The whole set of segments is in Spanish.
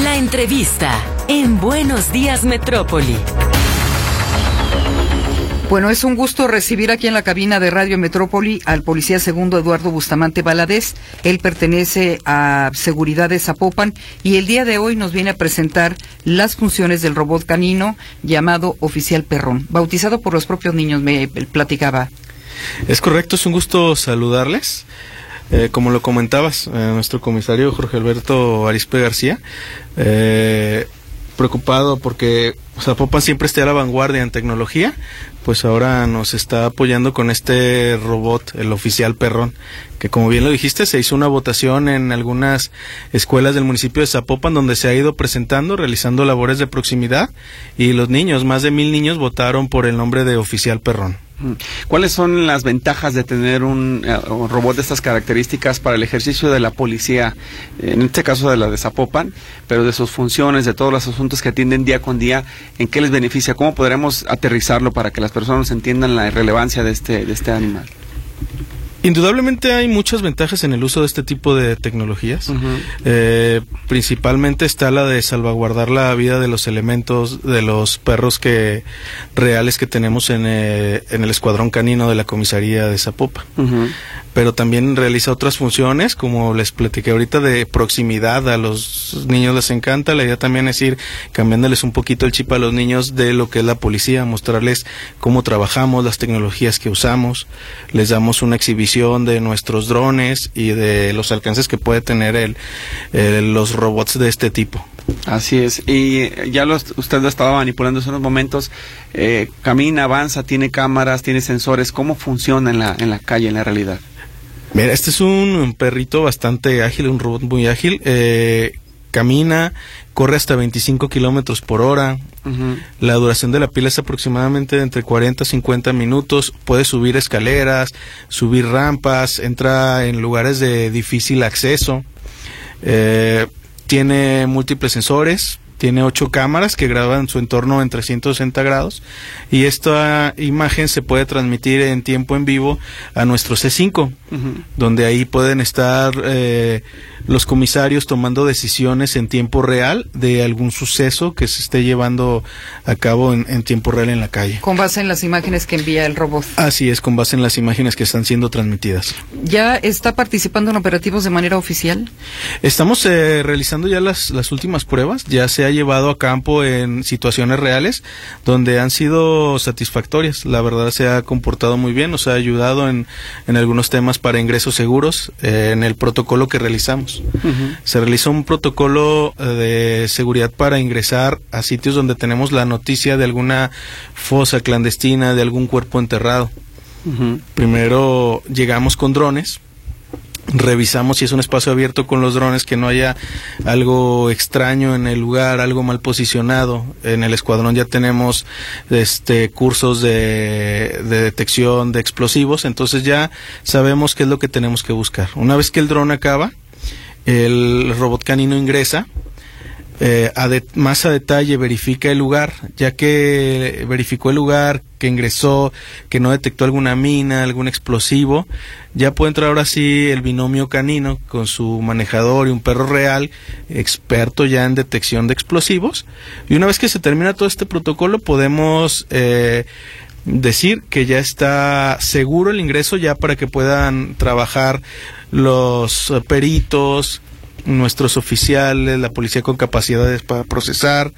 La entrevista en Buenos Días Metrópoli. Bueno, es un gusto recibir aquí en la cabina de Radio Metrópoli al policía segundo Eduardo Bustamante Valadez. Él pertenece a Seguridad de Zapopan y el día de hoy nos viene a presentar las funciones del robot canino llamado Oficial Perrón, bautizado por los propios niños, me platicaba. Es correcto, es un gusto saludarles. Eh, como lo comentabas, eh, nuestro comisario Jorge Alberto Arispe García, eh, preocupado porque Zapopan siempre está a la vanguardia en tecnología, pues ahora nos está apoyando con este robot, el oficial perrón, que como bien lo dijiste, se hizo una votación en algunas escuelas del municipio de Zapopan donde se ha ido presentando, realizando labores de proximidad y los niños, más de mil niños votaron por el nombre de oficial perrón. ¿Cuáles son las ventajas de tener un, eh, un, robot de estas características para el ejercicio de la policía, en este caso de la de Zapopan, pero de sus funciones, de todos los asuntos que atienden día con día, en qué les beneficia? ¿Cómo podremos aterrizarlo para que las personas entiendan la relevancia de este, de este animal? Indudablemente hay muchas ventajas en el uso de este tipo de tecnologías. eh, principalmente está la de salvaguardar la vida de los elementos de los perros que reales que tenemos en, eh, en el escuadrón canino de la comisaría de Zapopan. Pero también realiza otras funciones, como les platiqué ahorita, de proximidad. A los niños les encanta. La idea también es ir cambiándoles un poquito el chip a los niños de lo que es la policía, mostrarles cómo trabajamos, las tecnologías que usamos. Les damos una exhibición de nuestros drones y de los alcances que puede tener el, el los robots de este tipo. Así es, y ya lo, usted lo estaba manipulando en unos momentos, eh, camina, avanza, tiene cámaras, tiene sensores, ¿cómo funciona en la, en la calle, en la realidad? Mira, este es un perrito bastante ágil, un robot muy ágil, eh, camina, corre hasta 25 kilómetros por hora. Uh -huh. La duración de la pila es aproximadamente entre 40 a 50 minutos. Puede subir escaleras, subir rampas, entra en lugares de difícil acceso. Eh, tiene múltiples sensores, tiene ocho cámaras que graban su entorno en 360 grados y esta imagen se puede transmitir en tiempo en vivo a nuestro C5, uh -huh. donde ahí pueden estar eh, los comisarios tomando decisiones en tiempo real de algún suceso que se esté llevando a cabo en, en, tiempo real en la calle. Con base en las imágenes que envía el robot. Así es, con base en las imágenes que están siendo transmitidas. ¿Ya está participando en operativos de manera oficial? Estamos eh, realizando ya las, las últimas pruebas, ya se ha llevado a campo en situaciones reales donde han sido satisfactorias. La verdad se ha comportado muy bien, nos ha ayudado en, en algunos temas para ingresos seguros eh, en el protocolo que realizamos. Uh -huh. Se realizó un protocolo eh, de seguridad para ingresar a sitios donde tenemos la noticia de alguna fosa clandestina, de algún cuerpo enterrado. Uh -huh. Primero llegamos con drones, revisamos si es un espacio abierto con los drones, que no haya algo extraño en el lugar, algo mal posicionado. En el escuadrón ya tenemos este cursos de, de detección de explosivos, entonces ya sabemos qué es lo que tenemos que buscar. Una vez que el dron acaba, el robot canino ingresa, eh, a más a detalle verifica el lugar, ya que verificó el lugar, que ingresó, que no detectó alguna mina, algún explosivo, ya puede entrar ahora sí el binomio canino con su manejador y un perro real, experto ya en detección de explosivos. Y una vez que se termina todo este protocolo, podemos eh, decir que ya está seguro el ingreso ya para que puedan trabajar los peritos, nuestros oficiales, la policía con capacidades para procesar,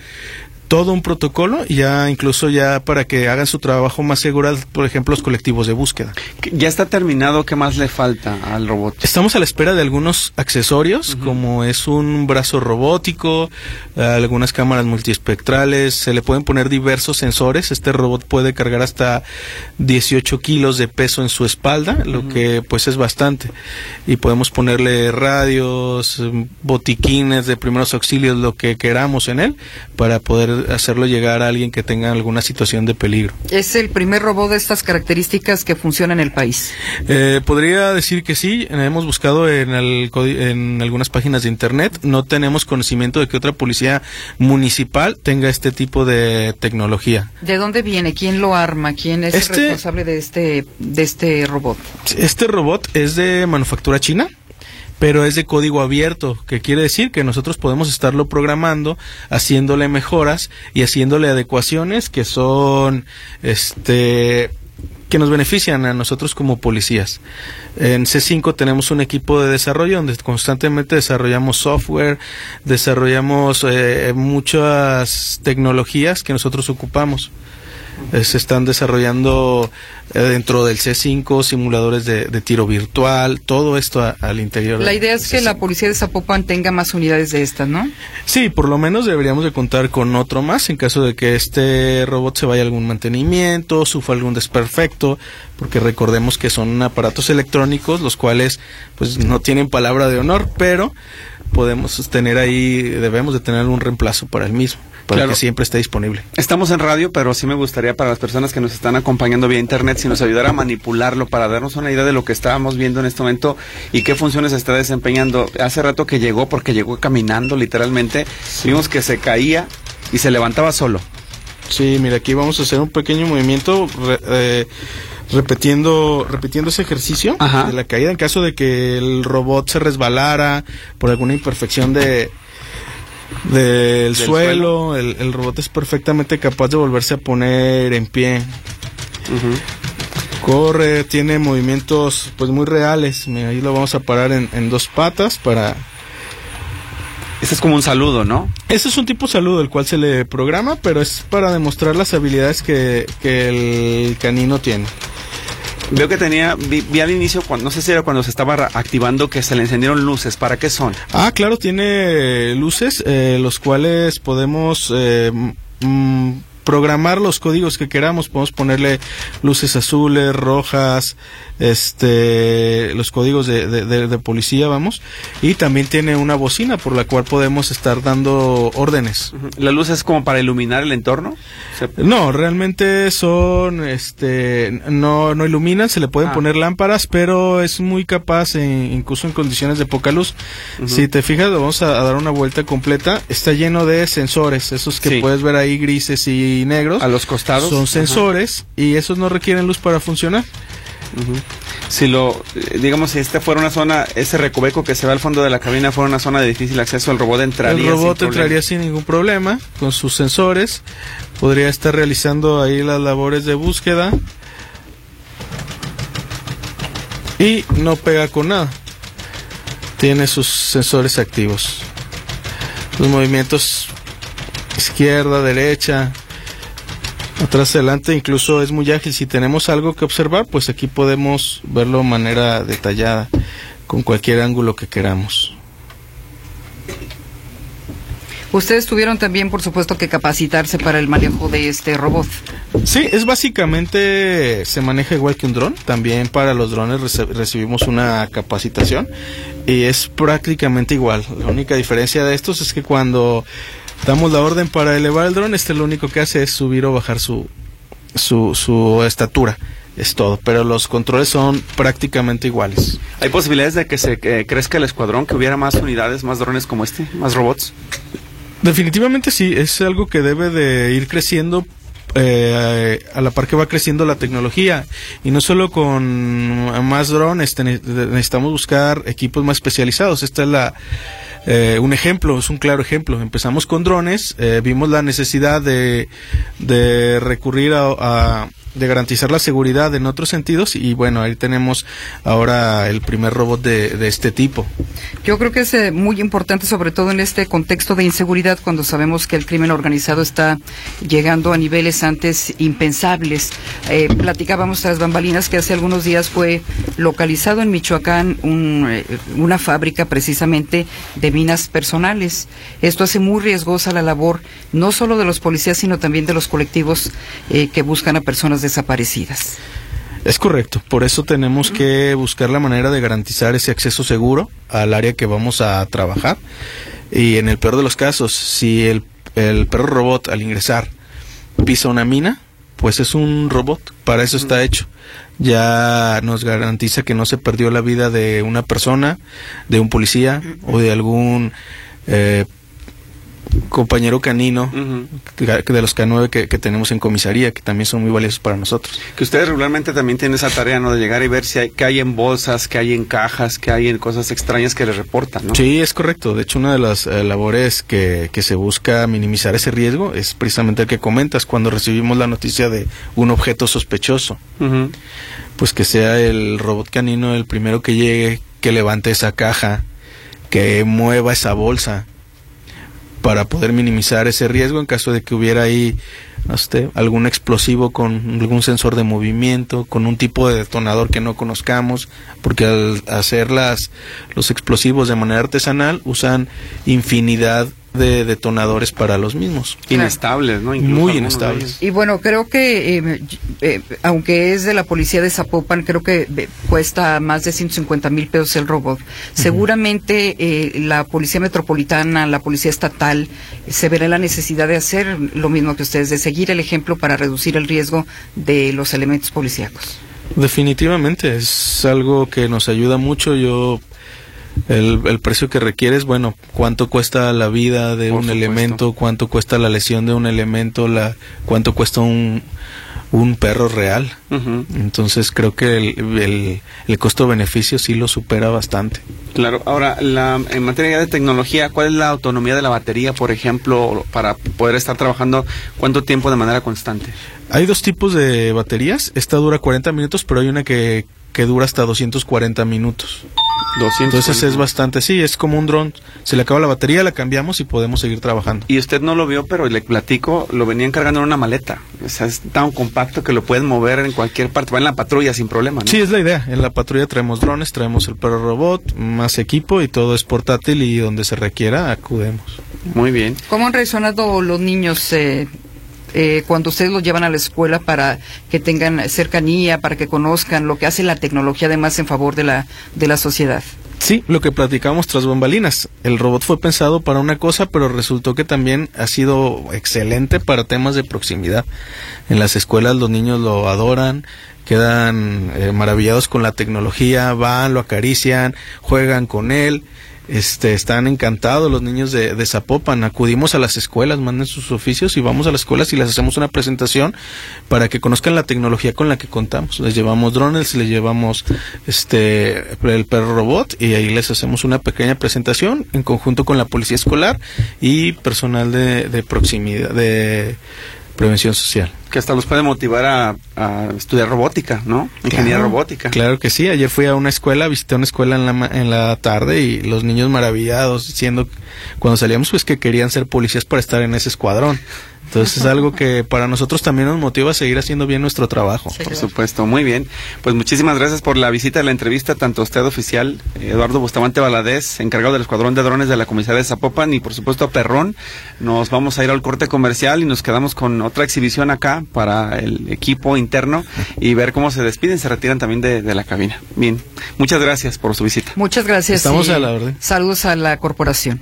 todo un protocolo ya incluso ya para que hagan su trabajo más seguro, por ejemplo, los colectivos de búsqueda. Ya está terminado, ¿qué más le falta al robot? Estamos a la espera de algunos accesorios, uh -huh. como es un brazo robótico, algunas cámaras multiespectrales, se le pueden poner diversos sensores, este robot puede cargar hasta 18 kilos de peso en su espalda, uh -huh. lo que pues es bastante, y podemos ponerle radios, botiquines de primeros auxilios, lo que queramos en él, para poder hacerlo llegar a alguien que tenga alguna situación de peligro. ¿Es el primer robot de estas características que funciona en el país? Eh, podría decir que sí, hemos buscado en, el, en, algunas páginas de internet, no tenemos conocimiento de que otra policía municipal tenga este tipo de tecnología. ¿De dónde viene? ¿Quién lo arma? ¿Quién es este, el responsable de este, de este robot? Este robot es de manufactura china pero es de código abierto, que quiere decir que nosotros podemos estarlo programando, haciéndole mejoras y haciéndole adecuaciones que son, este, que nos benefician a nosotros como policías. En C5 tenemos un equipo de desarrollo donde constantemente desarrollamos software, desarrollamos eh, muchas tecnologías que nosotros ocupamos. Eh, se están desarrollando eh, dentro del C5 simuladores de, tiro virtual, todo esto al interior. La idea es que la policía de Zapopan tenga más unidades de estas, ¿no? Sí, por lo menos deberíamos de contar con otro más en caso de que este robot se vaya a algún mantenimiento, sufra algún desperfecto, porque recordemos que son aparatos electrónicos los cuales pues no tienen palabra de honor, pero podemos tener ahí, debemos de tener un reemplazo para el mismo para que siempre esté disponible. Estamos en radio, pero sí me gustaría para las personas que nos están acompañando vía internet, si nos ayudara a manipularlo para darnos una idea de lo que estábamos viendo en este momento y qué funciones está desempeñando. Hace rato que llegó, porque llegó caminando literalmente, vimos que se caía y se levantaba solo. Sí, mira, aquí vamos a hacer un pequeño movimiento. Eh, repitiendo repitiendo ese ejercicio de la caída en caso de que el robot se resbalara por alguna imperfección de, del, suelo, El, robot es perfectamente capaz de volverse a poner en pie. Corre, tiene movimientos pues muy reales. ahí lo vamos a parar en, dos patas para... Ese es como un saludo, ¿no? Ese es un tipo de saludo, el cual se le programa, pero es para demostrar las habilidades que, que el canino tiene. Veo que tenía, vi, al inicio, cuando, no sé si era cuando se estaba activando, que se le encendieron luces. ¿Para qué son? Ah, claro, tiene luces, eh, los cuales podemos eh, programar los códigos que queramos. Podemos ponerle luces azules, rojas, este, los códigos de, de, policía, vamos. Y también tiene una bocina por la cual podemos estar dando órdenes. ¿La luz es como para iluminar el entorno? No, realmente son, este, no, no iluminan, se le pueden ah. poner lámparas, pero es muy capaz, incluso en condiciones de poca luz. Si te fijas, vamos a, dar una vuelta completa. Está lleno de sensores, esos que puedes ver ahí grises y negros. A los costados. Son sensores y esos no requieren luz para funcionar. Si lo, digamos, si esta fuera una zona, ese recoveco que se va al fondo de la cabina fuera una zona de difícil acceso, el robot entraría. El robot entraría sin ningún problema, con sus sensores, podría estar realizando ahí las labores de búsqueda y no pega con nada. Tiene sus sensores activos. Los movimientos izquierda, derecha, atrás adelante incluso es muy ágil si tenemos algo que observar pues aquí podemos verlo de manera detallada con cualquier ángulo que queramos Ustedes tuvieron también, por supuesto, que capacitarse para el manejo de este robot. Sí, es básicamente, se maneja igual que un dron. También para los drones recibimos una capacitación y es prácticamente igual. La única diferencia de estos es que cuando damos la orden para elevar el dron, este lo único que hace es subir o bajar su, su, su estatura. Es todo, pero los controles son prácticamente iguales. ¿Hay posibilidades de que se crezca el escuadrón, que hubiera más unidades, más drones como este, más robots? Definitivamente sí, es algo que debe de ir creciendo eh, a la par que va creciendo la tecnología y no solo con más drones necesitamos buscar equipos más especializados esta es la eh, un ejemplo, es un claro ejemplo. Empezamos con drones, eh, vimos la necesidad de, de recurrir a, de garantizar la seguridad en otros sentidos y bueno, ahí tenemos ahora el primer robot de, de este tipo. Yo creo que es eh, muy importante, sobre todo en este contexto de inseguridad, cuando sabemos que el crimen organizado está llegando a niveles antes impensables. Eh, platicábamos tras bambalinas que hace algunos días fue localizado en Michoacán un, eh, una fábrica precisamente de minas personales. Esto hace muy riesgosa la labor no solo de los policías, sino también de los colectivos que buscan a personas desaparecidas. Es correcto, por eso tenemos que buscar la manera de garantizar ese acceso seguro al área que vamos a trabajar. Y en el peor de los casos, si el, el perro robot al ingresar pisa una mina, pues es un robot, para eso está hecho. Ya nos garantiza que no se perdió la vida de una persona, de un policía o de algún eh, compañero canino que- de los K9 que, que tenemos en comisaría, que también son muy valiosos para nosotros. Que ustedes regularmente también tienen esa tarea, ¿no? De llegar y ver si hay, qué hay en bolsas, qué hay en cajas, qué hay en cosas extrañas que les reportan, ¿no? Sí, es correcto. De hecho, una de las eh, labores que, que se busca minimizar ese riesgo es precisamente el que comentas cuando recibimos la noticia de un objeto sospechoso. Pues que sea el robot canino el primero que llegue, que levante esa caja, que mueva esa bolsa para poder minimizar ese riesgo en caso de que hubiera ahí algún explosivo con algún sensor de movimiento, con un tipo de detonador que no conozcamos, porque al hacer las, los explosivos de manera artesanal usan infinidad de detonadores para los mismos. Inestables, ¿no? Incluso Muy inestables. Y bueno, creo que, eh, eh, aunque es de la policía de Zapopan, creo que eh, cuesta más de 150 mil pesos el robot. Seguramente eh, la policía metropolitana, la policía estatal, eh, se verá la necesidad de hacer lo mismo que ustedes, de seguir el ejemplo para reducir el riesgo de los elementos policíacos. Definitivamente, es algo que nos ayuda mucho. Yo, el, el precio que requiere es, bueno, cuánto cuesta la vida de Por un supuesto. elemento, cuánto cuesta la lesión de un elemento, la, cuánto cuesta un, un perro real. Entonces creo que el, el, el costo-beneficio sí lo supera bastante. Claro. Ahora, la, en materia de tecnología, ¿cuál es la autonomía de la batería, por ejemplo, para poder estar trabajando cuánto tiempo de manera constante? Hay dos tipos de baterías. Esta dura 40 minutos, pero hay una que, que dura hasta 240 minutos. 200. Entonces es bastante, sí, es como un dron. Se le acaba la batería, la cambiamos y podemos seguir trabajando. Y usted no lo vio, pero le platico, lo venían cargando en una maleta. O sea, es tan compacto que lo pueden mover en cualquier parte. Va en la patrulla sin problema, ¿no? Sí, es la idea. En la patrulla traemos drones, traemos el perro robot, más equipo y todo es portátil y donde se requiera acudemos. Muy bien. ¿Cómo han reaccionado los niños eh, eh, cuando ustedes los llevan a la escuela para que tengan cercanía, para que conozcan lo que hace la tecnología además en favor de la, de la sociedad? Sí, lo que platicamos tras bambalinas. El robot fue pensado para una cosa, pero resultó que también ha sido excelente para temas de proximidad. En las escuelas los niños lo adoran, quedan eh, maravillados con la tecnología, van, lo acarician, juegan con él. Este, están encantados los niños de, de Zapopan. Acudimos a las escuelas, manden sus oficios y vamos a las escuelas y les hacemos una presentación para que conozcan la tecnología con la que contamos. Les llevamos drones, les llevamos este el perro robot y ahí les hacemos una pequeña presentación en conjunto con la policía escolar y personal de, de proximidad, de prevención social. Que hasta los puede motivar a, a estudiar robótica, ¿no? Ingeniería Claro, robótica. Claro que sí. Ayer fui a una escuela, visité una escuela en la, en la tarde y los niños maravillados diciendo, cuando salíamos, pues que querían ser policías para estar en ese escuadrón. Entonces es algo que para nosotros también nos motiva a seguir haciendo bien nuestro trabajo. Por supuesto, muy bien. Pues muchísimas gracias por la visita de la entrevista, tanto a usted oficial, Eduardo Bustamante Valadez, encargado del Escuadrón de Drones de la Comisaría de Zapopan, y por supuesto a Perrón. Nos vamos a ir al corte comercial y nos quedamos con otra exhibición acá para el equipo interno y ver cómo se despiden, se retiran también de, de la cabina. Bien, muchas gracias por su visita. Muchas gracias. Estamos a la orden. Saludos a la corporación.